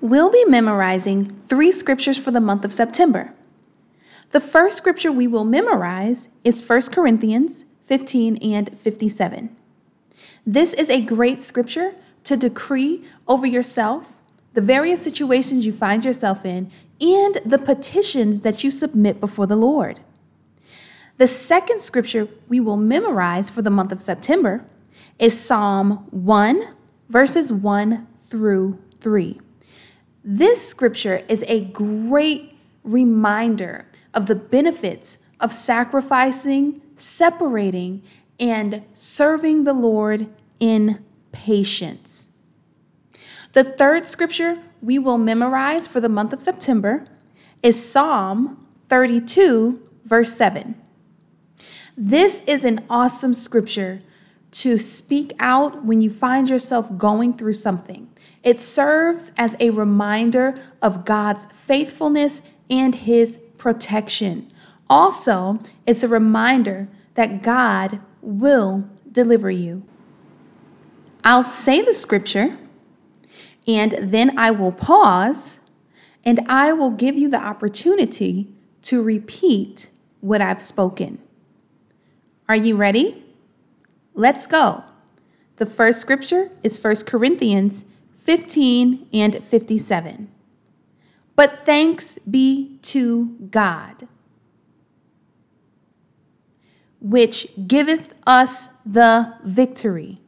we'll be memorizing three scriptures for the month of September. The first scripture we will memorize is 1 Corinthians 15 and 57. This is a great scripture to decree over yourself, the various situations you find yourself in, and the petitions that you submit before the Lord. The second scripture we will memorize for the month of September is Psalm 1, verses 1 through 3. This scripture is a great reminder of the benefits of sacrificing, separating, and serving the Lord in patience. The third scripture we will memorize for the month of September is Psalm 32, verse 7. This is an awesome scripture to speak out when you find yourself going through something. It serves as a reminder of God's faithfulness and his protection. Also, it's a reminder that God will deliver you. I'll say the scripture and then I will pause and I will give you the opportunity to repeat what I've spoken. Are you ready? Let's go. The first scripture is 1 Corinthians 15 and 57. But thanks be to God, which giveth us the victory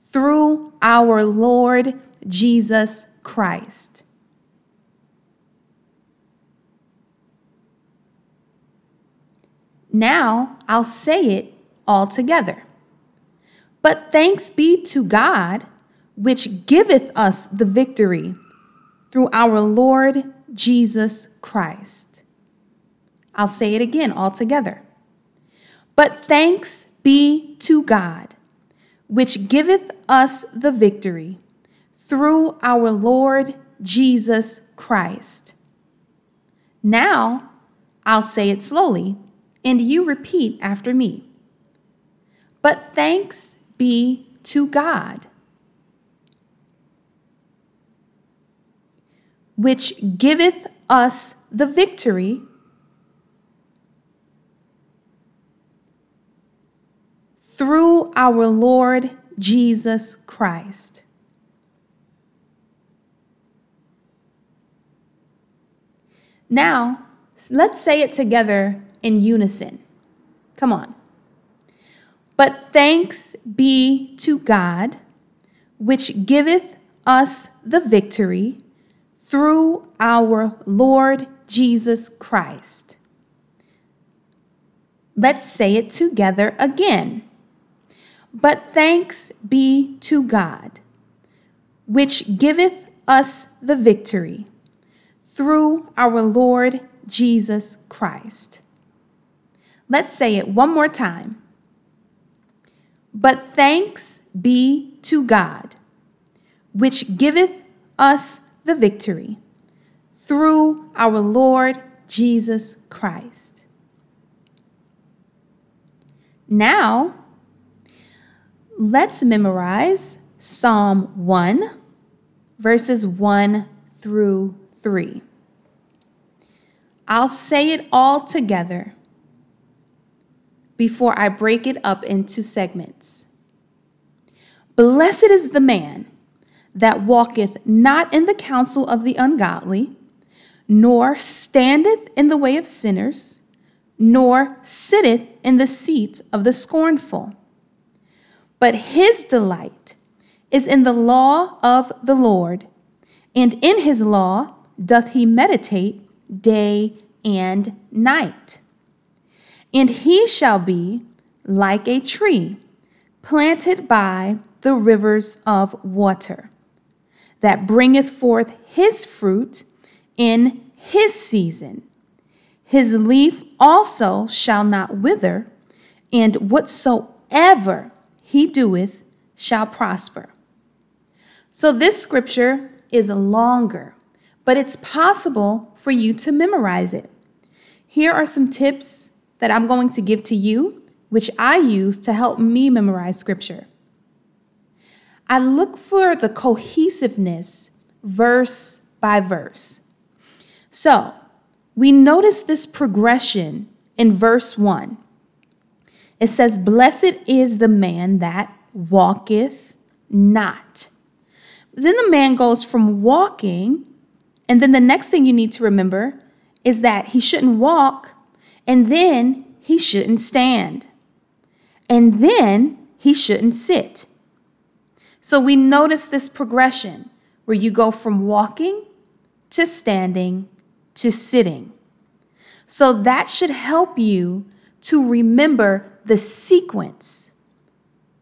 through our Lord Jesus Christ. Now I'll say it all together. But thanks be to God which giveth us the victory through our Lord Jesus Christ. I'll say it again all together. But thanks be to God, which giveth us the victory through our Lord Jesus Christ. Now I'll say it slowly, and you repeat after me. But thanks be to God which giveth us the victory through our Lord Jesus Christ. Now, let's say it together in unison. Come on. But thanks be to God, which giveth us the victory through our Lord Jesus Christ. Let's say it together again. But thanks be to God, which giveth us the victory through our Lord Jesus Christ. Let's say it one more time. But thanks be to God, which giveth us the victory through our Lord Jesus Christ. Now, let's memorize Psalm 1, verses 1 through 3. I'll say it all together before I break it up into segments. Blessed is the man that walketh not in the counsel of the ungodly, nor standeth in the way of sinners, nor sitteth in the seat of the scornful. But his delight is in the law of the Lord, and in his law doth he meditate day and night. And he shall be like a tree planted by the rivers of water that bringeth forth his fruit in his season. His leaf also shall not wither, and whatsoever he doeth shall prosper. So, this scripture is longer, but it's possible for you to memorize it. Here are some tips that I'm going to give to you, which I use to help me memorize scripture. I look for the cohesiveness verse by verse. So we notice this progression in verse 1. It says, Blessed is the man that walketh not. Then the man goes from walking, and then the next thing you need to remember is that he shouldn't walk, and then he shouldn't stand, and then he shouldn't sit. So we notice this progression where you go from walking to standing to sitting. So that should help you to remember the sequence.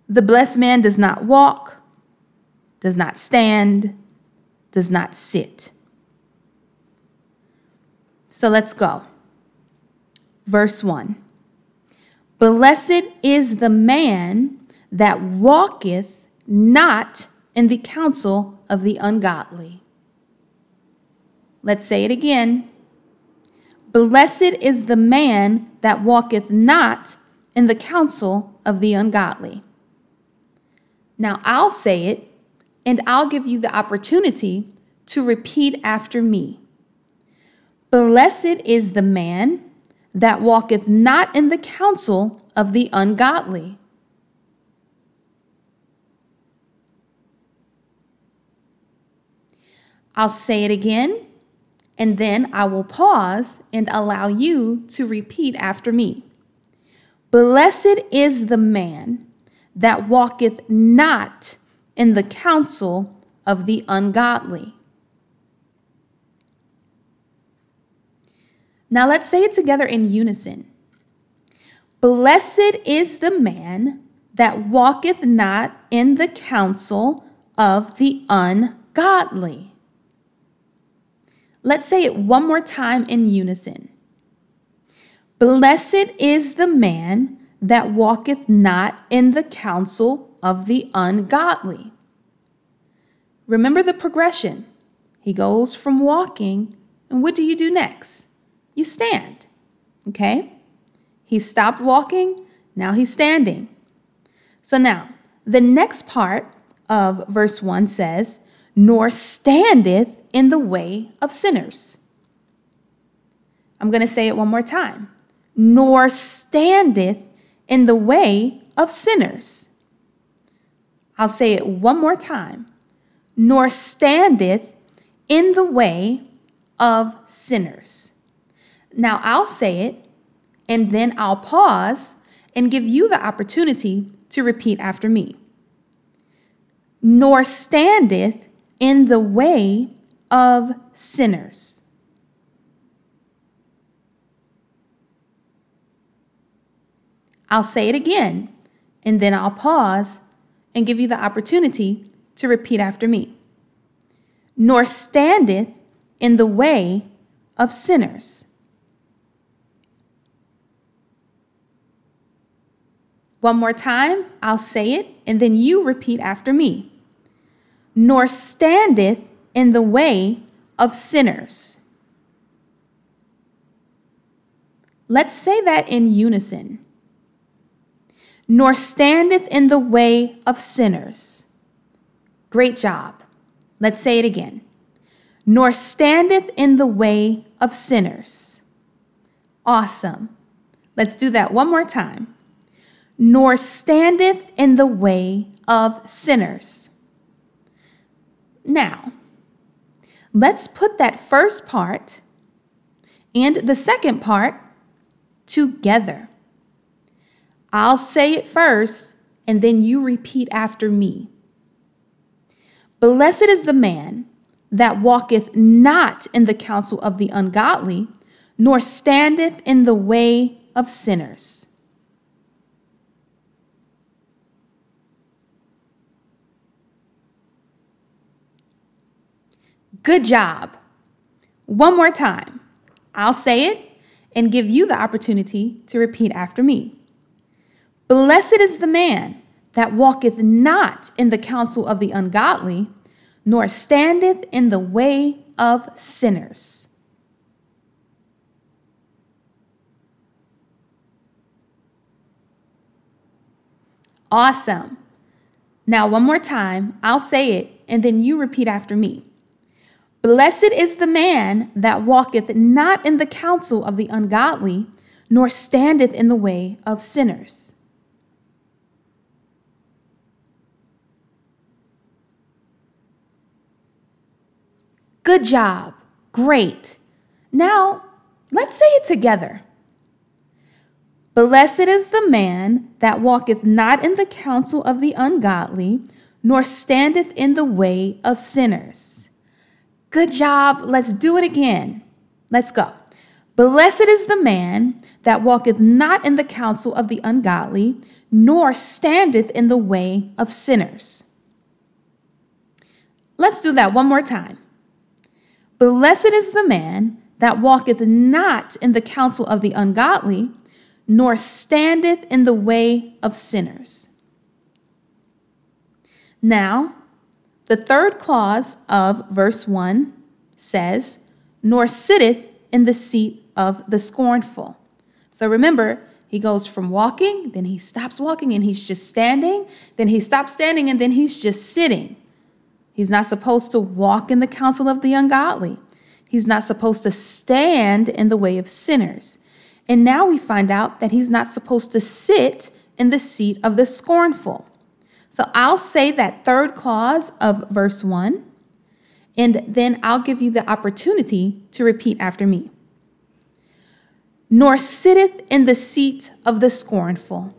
The blessed man does not walk, does not stand, does not sit. So let's go. Verse 1 Blessed is the man that walketh not in the counsel of the ungodly. Let's say it again. Blessed is the man that walketh not in the counsel of the ungodly. Now I'll say it, and I'll give you the opportunity to repeat after me. Blessed is the man that walketh not in the counsel of the ungodly. I'll say it again, and then I will pause and allow you to repeat after me. Blessed is the man that walketh not in the counsel of the ungodly. Now let's say it together in unison. Blessed is the man that walketh not in the counsel of the ungodly. Let's say it one more time in unison. Blessed is the man that walketh not in the counsel of the ungodly. Remember the progression. He goes from walking, and what do you do next? You stand. Okay? He stopped walking, now he's standing. So now, the next part of verse 1 says, Nor standeth in the way of sinners. I'm going to say it one more time. Nor standeth in the way of sinners. I'll say it one more time. Nor standeth in the way of sinners. Now I'll say it, and then I'll pause and give you the opportunity to repeat after me. Nor standeth in the way of sinners. I'll say it again, and then I'll pause and give you the opportunity to repeat after me. Nor standeth in the way of sinners. One more time, I'll say it, and then you repeat after me. Nor standeth in the way of sinners. Let's say that in unison. Nor standeth in the way of sinners. Great job. Let's say it again. Nor standeth in the way of sinners. Awesome. Let's do that one more time nor standeth in the way of sinners. Now, let's put that first part and the second part together. I'll say it first, and then you repeat after me. Blessed is the man that walketh not in the counsel of the ungodly, nor standeth in the way of sinners Good job. One more time. I'll say it and give you the opportunity to repeat after me. Blessed is the man that walketh not in the counsel of the ungodly, nor standeth in the way of sinners. Awesome. Now, one more time, I'll say it, and then you repeat after me. Blessed is the man that walketh not in the counsel of the ungodly, nor standeth in the way of sinners. Good job. Great. Now, let's say it together. Blessed is the man that walketh not in the counsel of the ungodly, nor standeth in the way of sinners. Good job. Let's do it again. Let's go. Blessed is the man that walketh not in the counsel of the ungodly, nor standeth in the way of sinners. Let's do that one more time. Blessed is the man that walketh not in the counsel of the ungodly, nor standeth in the way of sinners. Now, the third clause of verse 1 says, Nor sitteth in the seat of the scornful. So remember, he goes from walking, then he stops walking and he's just standing, then he stops standing and then he's just sitting. He's not supposed to walk in the counsel of the ungodly. He's not supposed to stand in the way of sinners. And now we find out that he's not supposed to sit in the seat of the scornful. So I'll say that third clause of verse 1, and then I'll give you the opportunity to repeat after me. Nor sitteth in the seat of the scornful.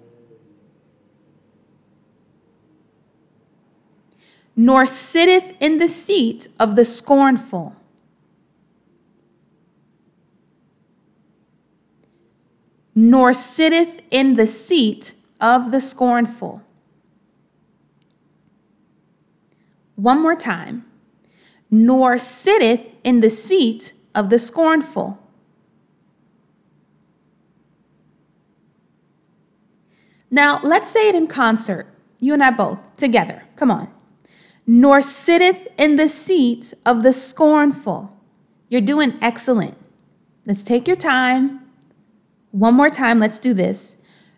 Nor sitteth in the seat of the scornful. nor sitteth in the seat of the scornful. One more time. Nor sitteth in the seat of the scornful. Now, let's say it in concert, you and I both, together. Come on. Nor sitteth in the seat of the scornful. You're doing excellent. Let's take your time. One more time, let's do this.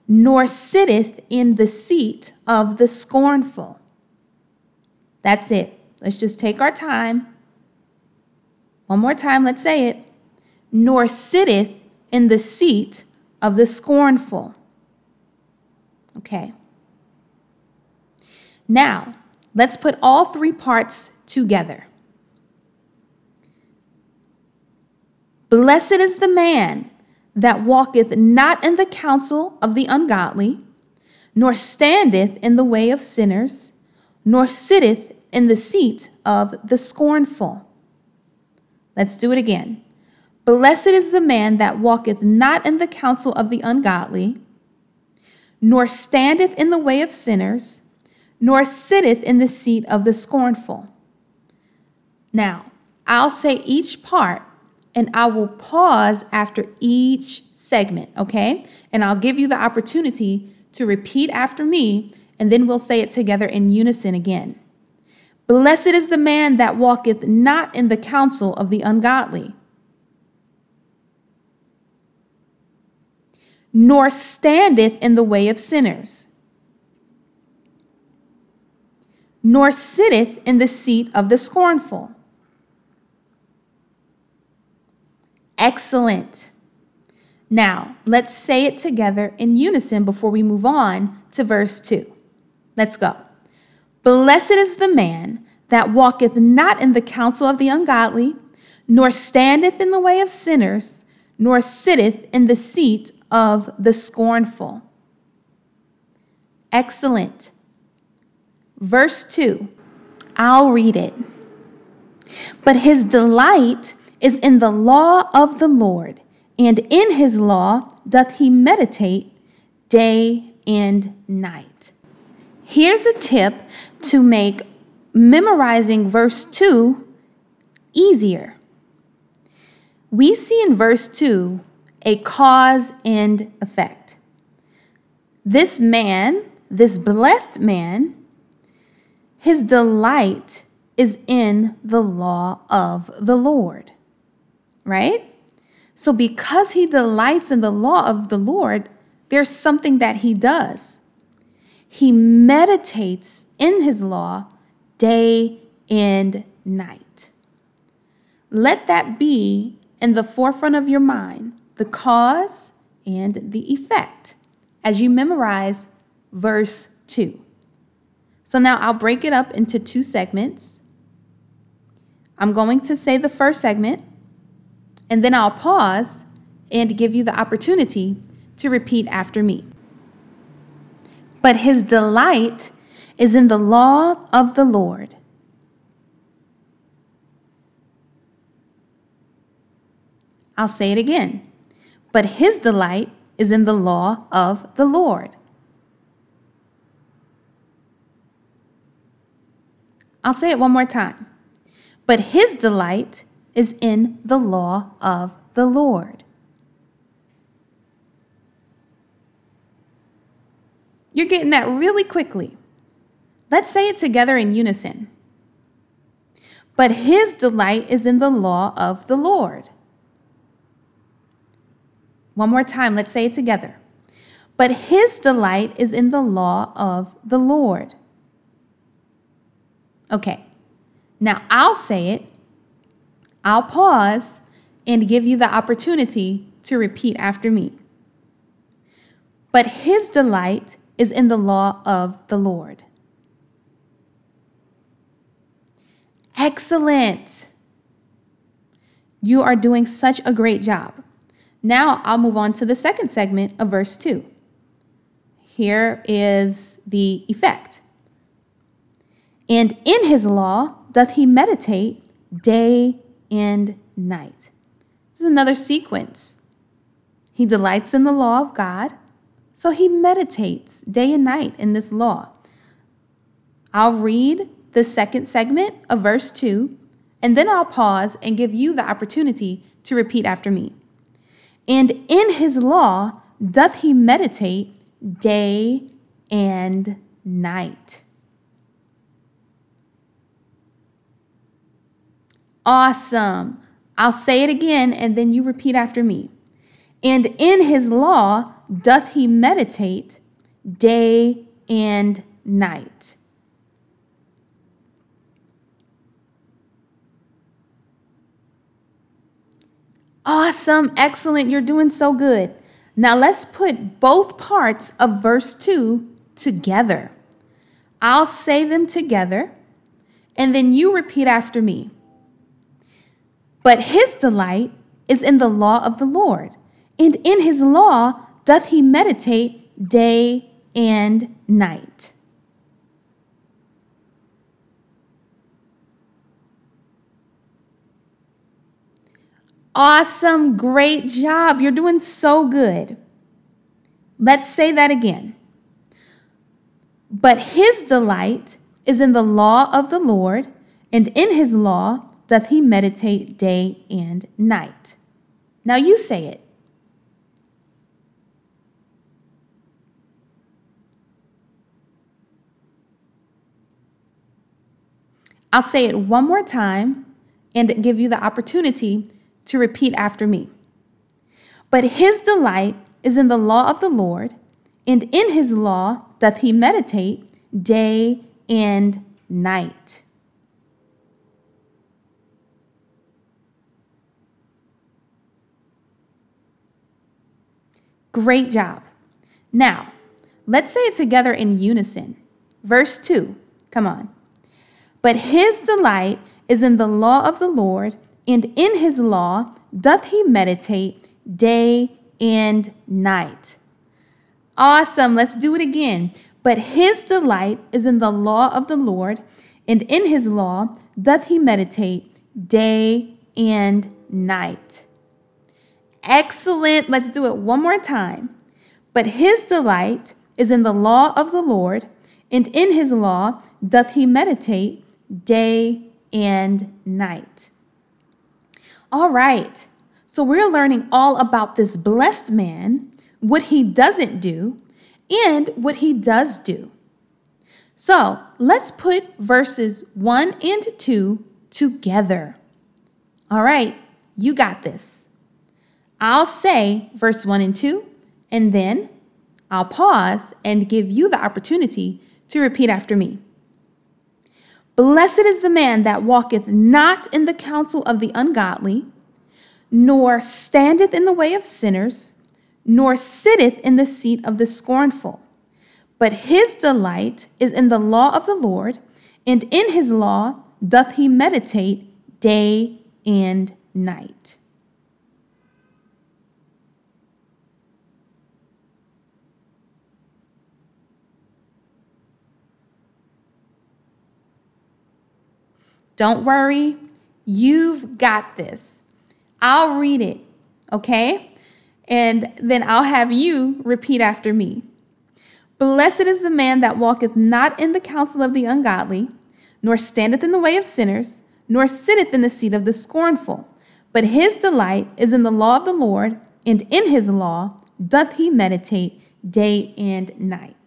Nor sitteth in the seat of the scornful. That's it. Let's just take our time. One more time, let's say it. Nor sitteth in the seat of the scornful. Okay. Now, let's put all three parts together. Blessed is the man that walketh not in the counsel of the ungodly, nor standeth in the way of sinners, nor sitteth in the seat of the scornful. Let's do it again. Blessed is the man that walketh not in the counsel of the ungodly, nor standeth in the way of sinners, nor sitteth in the seat of the scornful. Now, I'll say each part and I will pause after each segment, okay? And I'll give you the opportunity to repeat after me, and then we'll say it together in unison again. Blessed is the man that walketh not in the counsel of the ungodly, nor standeth in the way of sinners, nor sitteth in the seat of the scornful. Excellent. Now, let's say it together in unison before we move on to verse 2. Let's go. Blessed is the man that walketh not in the counsel of the ungodly, nor standeth in the way of sinners, nor sitteth in the seat of the scornful. Excellent. Verse 2. I'll read it. But his delight is in the law of the Lord, and in his law doth he meditate day and night. Here's a tip to make memorizing verse 2 easier. We see in verse 2 a cause and effect. This man, this blessed man, his delight is in the law of the Lord right? So, because he delights in the law of the Lord, there's something that he does. He meditates in his law day and night. Let that be in the forefront of your mind the cause and the effect as you memorize verse 2. So now I'll break it up into two segments. I'm going to say the first segment, and then I'll pause and give you the opportunity to repeat after me. But his delight is in the law of the Lord. I'll say it again. But his delight is in the law of the Lord. I'll say it one more time. But his delight is in the law of the Lord. You're getting that really quickly. Let's say it together in unison. But his delight is in the law of the Lord. One more time, let's say it together. But his delight is in the law of the Lord. Okay, now I'll say it, I'll pause, and give you the opportunity to repeat after me. But his delight is in the law of the Lord. Excellent. You are doing such a great job. Now I'll move on to the second segment of verse 2. Here is the effect. And in his law doth he meditate day and night. This is another sequence. He delights in the law of God, so he meditates day and night in this law. I'll read the second segment of verse 2, and then I'll pause and give you the opportunity to repeat after me. And in his law doth he meditate day and night. Awesome. I'll say it again and then you repeat after me. And in his law doth he meditate day and night. Awesome, excellent, you're doing so good. Now let's put both parts of verse 2 together. I'll say them together, and then you repeat after me. But his delight is in the law of the Lord, and in his law doth he meditate day and night. Awesome, great job. You're doing so good. Let's say that again. But his delight is in the law of the Lord, and in his law doth he meditate day and night. Now you say it. I'll say it one more time and give you the opportunity to repeat after me. But his delight is in the law of the Lord, and in his law doth he meditate day and night. Great job. Now, let's say it together in unison. Verse 2, come on. But his delight is in the law of the Lord, and in his law doth he meditate day and night. Awesome. Let's do it again. But his delight is in the law of the Lord, and in his law doth he meditate day and night. Excellent. Let's do it one more time. But his delight is in the law of the Lord, and in his law doth he meditate day and night. All right, so we're learning all about this blessed man, what he doesn't do, and what he does do. So let's put verses 1 and 2 together. All right, you got this. I'll say verse 1 and 2, and then I'll pause and give you the opportunity to repeat after me. Blessed is the man that walketh not in the counsel of the ungodly, nor standeth in the way of sinners, nor sitteth in the seat of the scornful. But his delight is in the law of the Lord, and in his law doth he meditate day and night. Don't worry, you've got this. I'll read it, okay? And then I'll have you repeat after me. Blessed is the man that walketh not in the counsel of the ungodly, nor standeth in the way of sinners, nor sitteth in the seat of the scornful. But his delight is in the law of the Lord, and in his law doth he meditate day and night.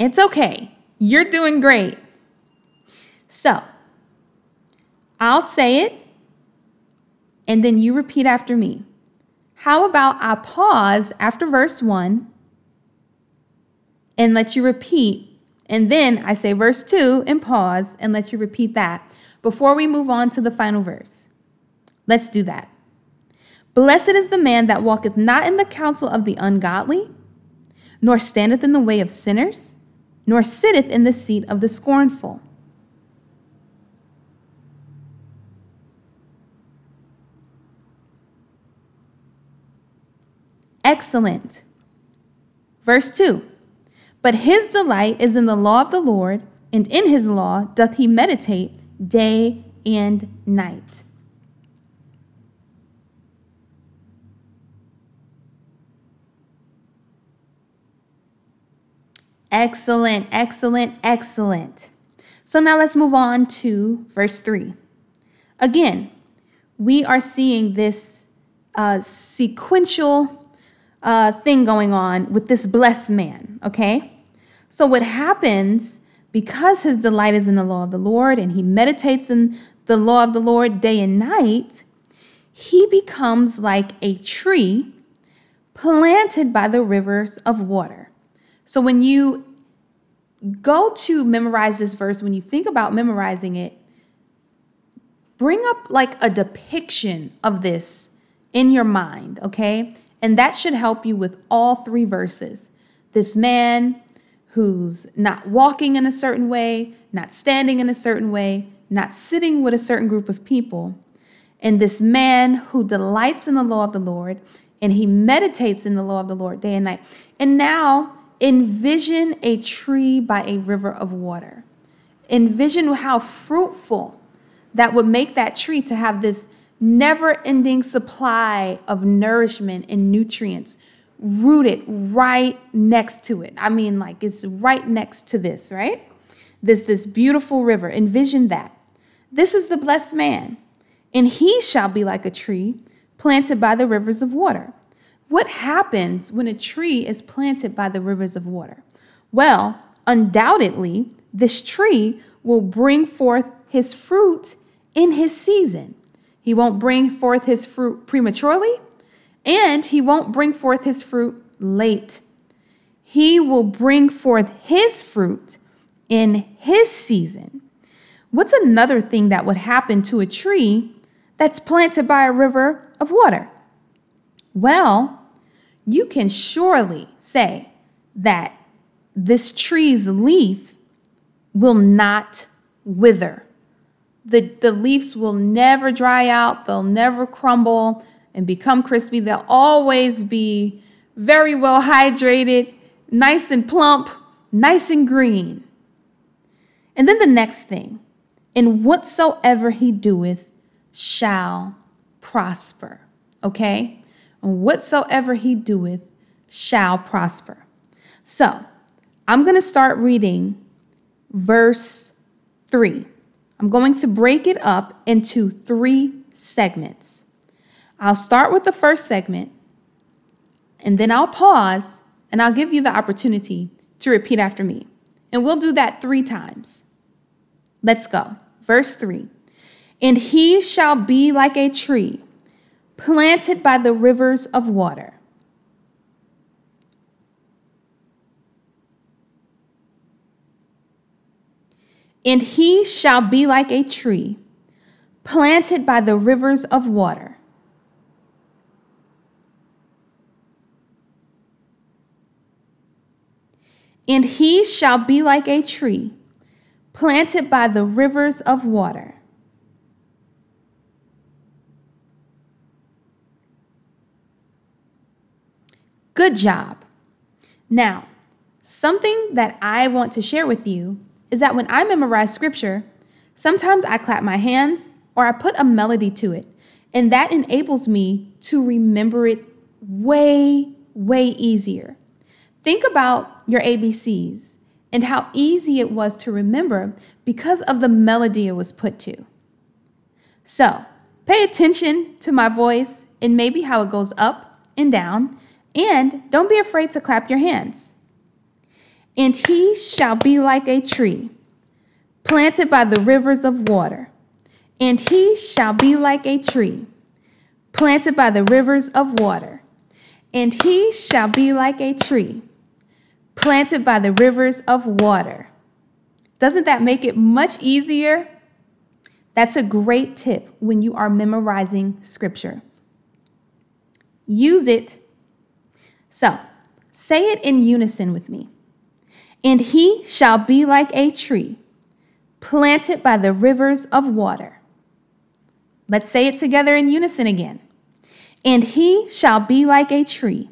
It's okay. You're doing great. So, I'll say it and then you repeat after me. How about I pause after verse 1 and let you repeat, and then I say verse 2 and pause and let you repeat that before we move on to the final verse? Let's do that. Blessed is the man that walketh not in the counsel of the ungodly, nor standeth in the way of sinners nor sitteth in the seat of the scornful. Excellent. Verse 2 But his delight is in the law of the Lord, and in his law doth he meditate day and night. Excellent, excellent, excellent. So now let's move on to verse 3. Again, we are seeing this uh, sequential uh, thing going on with this blessed man, okay? So, what happens because his delight is in the law of the Lord and he meditates in the law of the Lord day and night, he becomes like a tree planted by the rivers of water. So when you go to memorize this verse, when you think about memorizing it, bring up like a depiction of this in your mind, okay? And that should help you with all three verses. This man who's not walking in a certain way, not standing in a certain way, not sitting with a certain group of people, and this man who delights in the law of the Lord and he meditates in the law of the Lord day and night. And now Envision a tree by a river of water. Envision how fruitful that would make that tree to have this never ending supply of nourishment and nutrients rooted right next to it. I mean, like it's right next to this, right? This, this beautiful river. Envision that. This is the blessed man, and he shall be like a tree planted by the rivers of water what happens when a tree is planted by the rivers of water? Well, undoubtedly, this tree will bring forth his fruit in his season. He won't bring forth his fruit prematurely, and he won't bring forth his fruit late. He will bring forth his fruit in his season. What's another thing that would happen to a tree that's planted by a river of water? Well, you can surely say that this tree's leaf will not wither. The, the leaves will never dry out, they'll never crumble and become crispy. They'll always be very well hydrated, nice and plump, nice and green. And then the next thing, and whatsoever he doeth shall prosper. Okay? And whatsoever he doeth shall prosper. So I'm going to start reading verse 3. I'm going to break it up into three segments. I'll start with the first segment, and then I'll pause and I'll give you the opportunity to repeat after me. And we'll do that three times. Let's go. Verse 3 And he shall be like a tree planted by the rivers of water. And he shall be like a tree planted by the rivers of water. And he shall be like a tree planted by the rivers of water. Good job. Now, something that I want to share with you is that when I memorize scripture, sometimes I clap my hands or I put a melody to it, and that enables me to remember it way, way easier. Think about your ABCs and how easy it was to remember because of the melody it was put to. So, pay attention to my voice and maybe how it goes up and down, and don't be afraid to clap your hands. And he shall be like a tree planted by the rivers of water, and he shall be like a tree planted by the rivers of water, and he shall be like a tree planted by the rivers of water. Doesn't that make it much easier? That's a great tip when you are memorizing scripture. Use it. So, say it in unison with me. And he shall be like a tree planted by the rivers of water. Let's say it together in unison again. And he shall be like a tree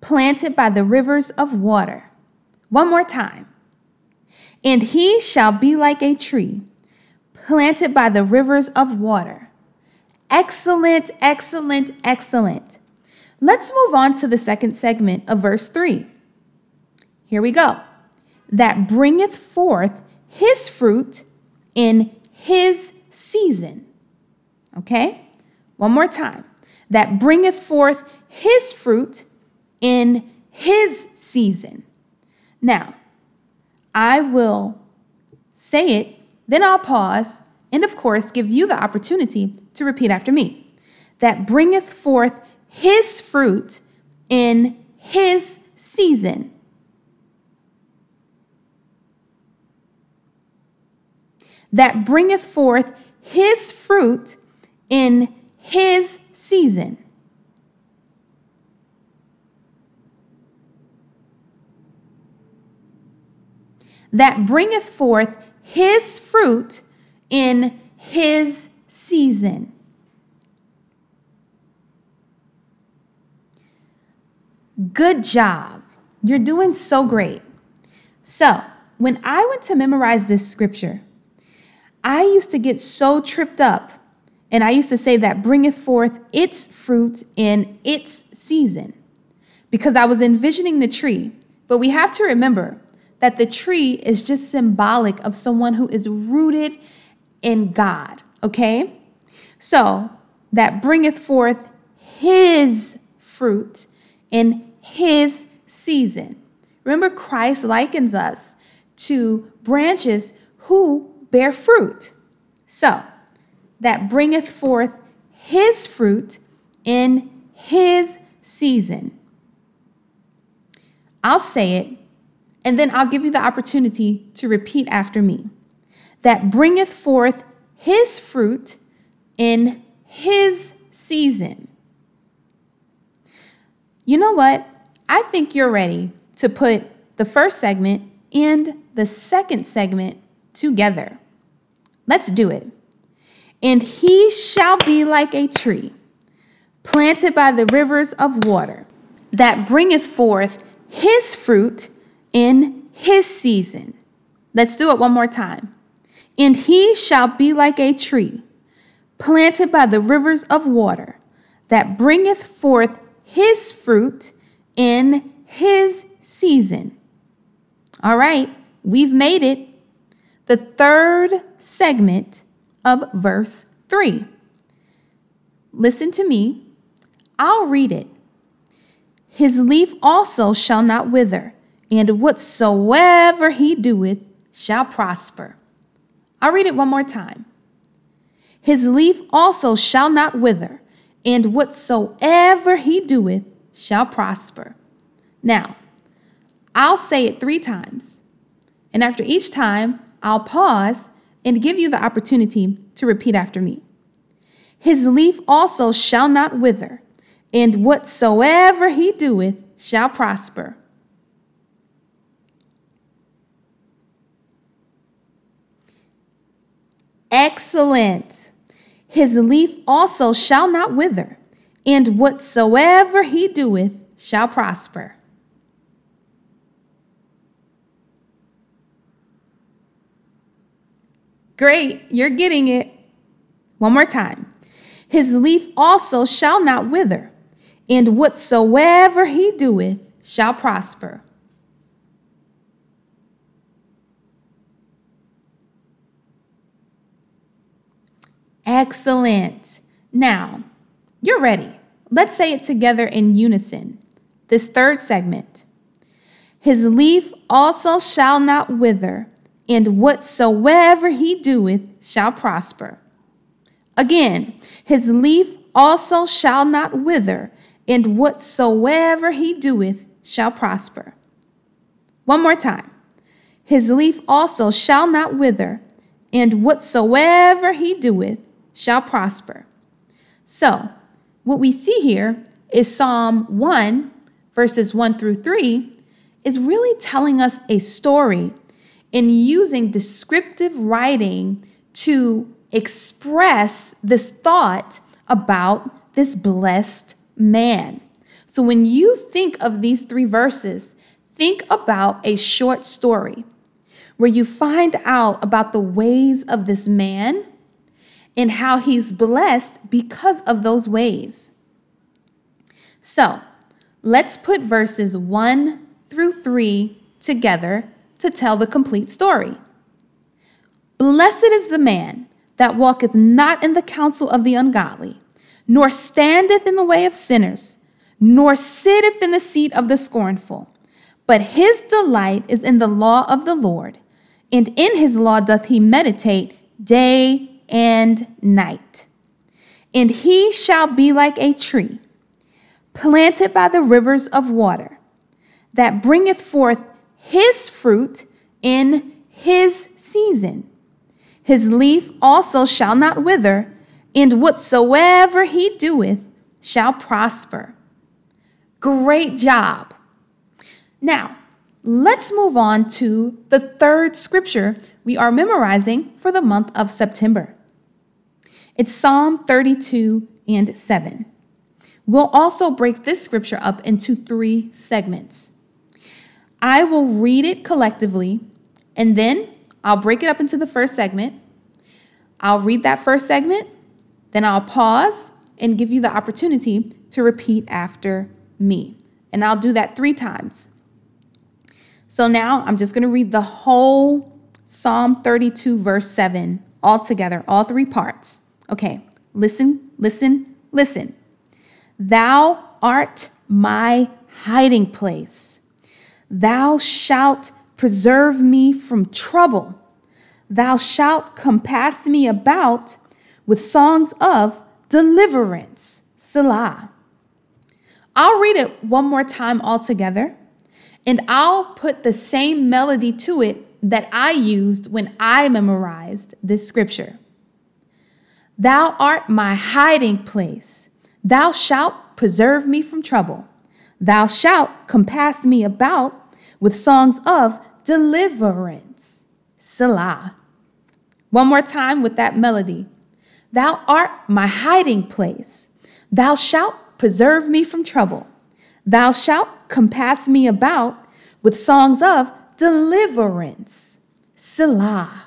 planted by the rivers of water. One more time. And he shall be like a tree planted by the rivers of water. Excellent, excellent, excellent. Let's move on to the second segment of verse 3. Here we go. That bringeth forth his fruit in his season. Okay? One more time. That bringeth forth his fruit in his season. Now, I will say it, then I'll pause, and of course, give you the opportunity to repeat after me. That bringeth forth his fruit in his season. That bringeth forth his fruit in his season. that bringeth forth his fruit in his season. Good job. You're doing so great. So, when I went to memorize this scripture, I used to get so tripped up, and I used to say that bringeth forth its fruit in its season because I was envisioning the tree. But we have to remember that the tree is just symbolic of someone who is rooted in God, okay? So that bringeth forth his fruit in his season. Remember, Christ likens us to branches who bear fruit. So that bringeth forth his fruit in his season. I'll say it and then I'll give you the opportunity to repeat after me. That bringeth forth his fruit in his season. You know what? I think you're ready to put the first segment and the second segment together. Let's do it. And he shall be like a tree planted by the rivers of water that bringeth forth his fruit in his season. Let's do it one more time. And he shall be like a tree planted by the rivers of water that bringeth forth his fruit in his season. All right, we've made it. The third segment of verse 3. Listen to me. I'll read it. His leaf also shall not wither and whatsoever he doeth shall prosper. I'll read it one more time. His leaf also shall not wither, and whatsoever he doeth shall prosper. Now, I'll say it three times, and after each time, I'll pause and give you the opportunity to repeat after me. His leaf also shall not wither, and whatsoever he doeth shall prosper. Excellent. His leaf also shall not wither, and whatsoever he doeth shall prosper. Great, you're getting it. One more time. His leaf also shall not wither, and whatsoever he doeth shall prosper. Excellent. Now, you're ready. Let's say it together in unison. This third segment. His leaf also shall not wither, and whatsoever he doeth shall prosper. Again, his leaf also shall not wither, and whatsoever he doeth shall prosper. One more time. His leaf also shall not wither, and whatsoever he doeth shall prosper. So, what we see here is Psalm 1, verses 1 through 3, is really telling us a story in using descriptive writing to express this thought about this blessed man. So when you think of these three verses, think about a short story where you find out about the ways of this man and how he's blessed because of those ways. So let's put verses 1 through 3 together to tell the complete story. Blessed is the man that walketh not in the counsel of the ungodly, nor standeth in the way of sinners, nor sitteth in the seat of the scornful. But his delight is in the law of the Lord, and in his law doth he meditate day and night. And he shall be like a tree planted by the rivers of water that bringeth forth his fruit in his season. His leaf also shall not wither, and whatsoever he doeth shall prosper. Great job. Now, let's move on to the third scripture we are memorizing for the month of September. It's Psalm 32 and 7. We'll also break this scripture up into three segments. I will read it collectively, and then I'll break it up into the first segment. I'll read that first segment, then I'll pause and give you the opportunity to repeat after me. And I'll do that three times. So now I'm just going to read the whole Psalm 32, verse 7, all together, all three parts. Okay, listen, listen, listen. Thou art my hiding place. Thou shalt preserve me from trouble. Thou shalt compass me about with songs of deliverance. Selah. I'll read it one more time all together, and I'll put the same melody to it that I used when I memorized this scripture. Thou art my hiding place. Thou shalt preserve me from trouble. Thou shalt compass me about with songs of deliverance. Selah. One more time with that melody. Thou art my hiding place. Thou shalt preserve me from trouble. Thou shalt compass me about with songs of deliverance. Selah.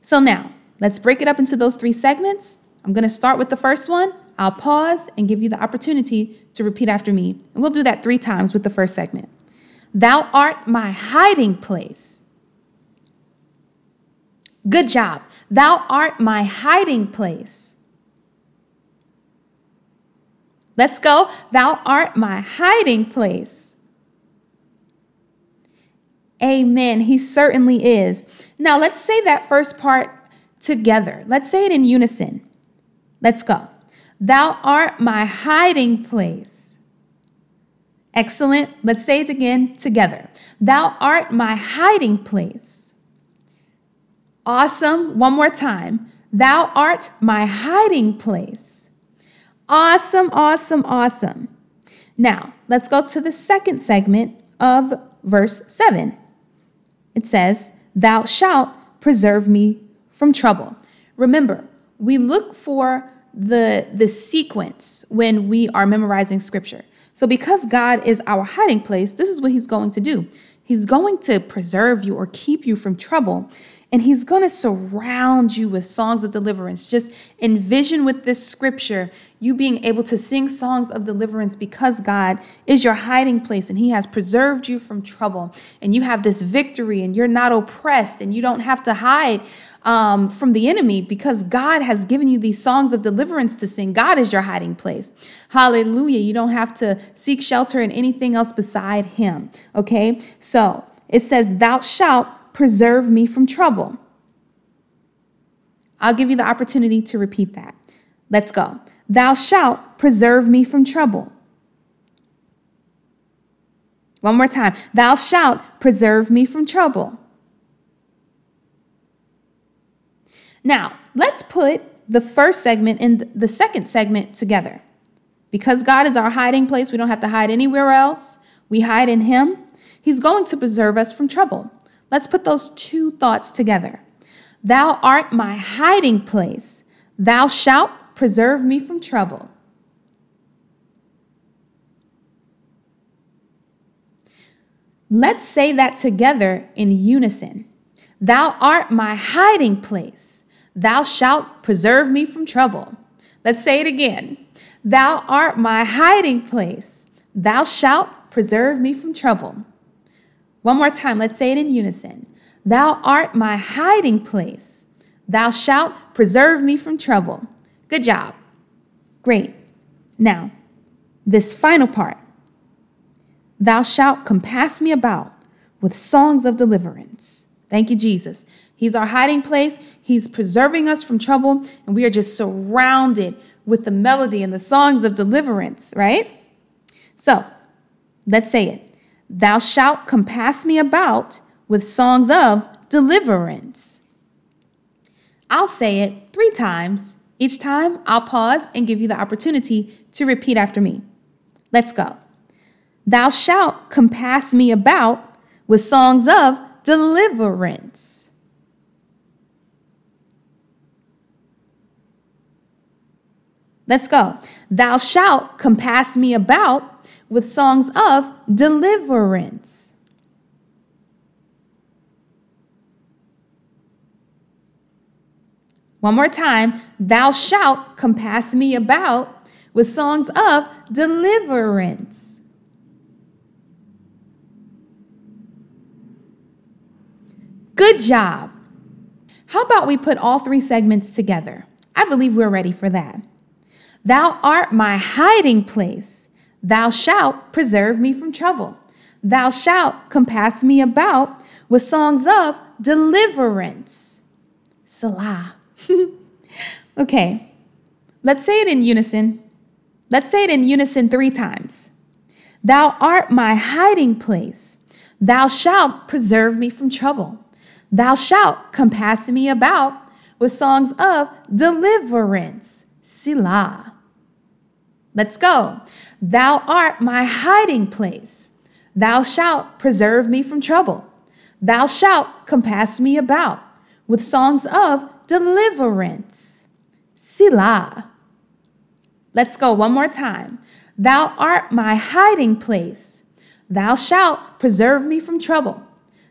So now, let's break it up into those three segments. I'm going to start with the first one. I'll pause and give you the opportunity to repeat after me. And we'll do that three times with the first segment. Thou art my hiding place. Good job. Thou art my hiding place. Let's go. Thou art my hiding place. Amen. He certainly is. Now, let's say that first part together. Let's say it in unison. Let's go. Thou art my hiding place. Excellent. Let's say it again together. Thou art my hiding place. Awesome. One more time. Thou art my hiding place. Awesome, awesome, awesome. Now, let's go to the second segment of verse 7. It says, Thou shalt preserve me from trouble. Remember, we look for the, the sequence when we are memorizing scripture. So, because God is our hiding place, this is what He's going to do. He's going to preserve you or keep you from trouble and he's going to surround you with songs of deliverance. Just envision with this scripture you being able to sing songs of deliverance because God is your hiding place and he has preserved you from trouble. And you have this victory and you're not oppressed and you don't have to hide um, from the enemy because God has given you these songs of deliverance to sing. God is your hiding place. Hallelujah. You don't have to seek shelter in anything else beside him. Okay. So it says, Thou shalt preserve me from trouble. I'll give you the opportunity to repeat that. Let's go. Thou shalt preserve me from trouble. One more time. Thou shalt preserve me from trouble. Now, let's put the first segment and the second segment together. Because God is our hiding place, we don't have to hide anywhere else. We hide in Him. He's going to preserve us from trouble. Let's put those two thoughts together. Thou art my hiding place. Thou shalt preserve me from trouble. Let's say that together in unison. Thou art my hiding place. Thou shalt preserve me from trouble. Let's say it again. Thou art my hiding place. Thou shalt preserve me from trouble. One more time, let's say it in unison. Thou art my hiding place. Thou shalt preserve me from trouble. Good job. Great. Now, this final part. Thou shalt compass me about with songs of deliverance. Thank you, Jesus. He's our hiding place. He's preserving us from trouble, and we are just surrounded with the melody and the songs of deliverance, right? So, let's say it. Thou shalt compass me about with songs of deliverance. I'll say it three times. Each time, I'll pause and give you the opportunity to repeat after me. Let's go. Thou shalt compass me about with songs of deliverance. Let's go. Thou shalt compass me about with songs of deliverance. One more time, thou shalt compass me about with songs of deliverance. Good job. How about we put all three segments together? I believe we're ready for that. Thou art my hiding place. Thou shalt preserve me from trouble. Thou shalt compass me about with songs of deliverance. Selah. okay, let's say it in unison. Let's say it in unison three times. Thou art my hiding place. Thou shalt preserve me from trouble. Thou shalt compass me about with songs of deliverance. Selah. Let's go. Thou art my hiding place. Thou shalt preserve me from trouble. Thou shalt compass me about with songs of deliverance. Selah. Let's go one more time. Thou art my hiding place. Thou shalt preserve me from trouble.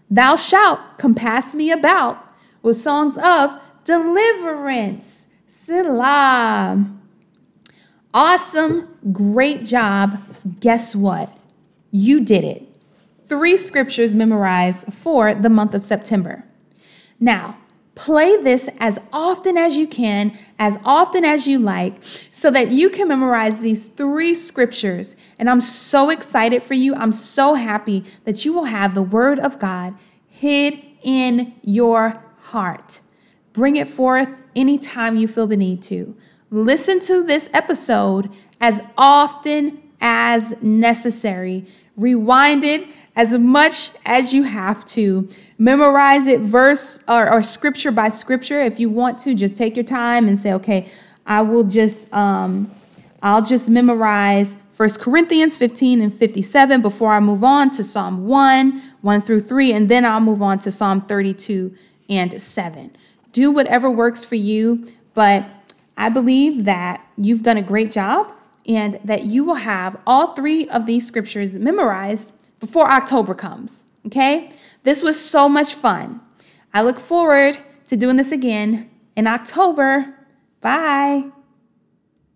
Thou shalt compass me about with songs of deliverance. Selah. Awesome. Great job. Guess what? You did it. Three scriptures memorized for the month of September. Now, Play this as often as you can, as often as you like, so that you can memorize these three scriptures. And I'm so excited for you. I'm so happy that you will have the Word of God hid in your heart. Bring it forth anytime you feel the need to. Listen to this episode as often as necessary. Rewind it as much as you have to. Memorize it verse or, or scripture by scripture. If you want to, just take your time and say, okay, I will just um, I'll just memorize 1 Corinthians 15 and 57 before I move on to Psalm 1, 1 through 3, and then I'll move on to Psalm 32 and 7. Do whatever works for you, but I believe that you've done a great job and that you will have all three of these scriptures memorized before October comes. Okay? This was so much fun. I look forward to doing this again in October. Bye.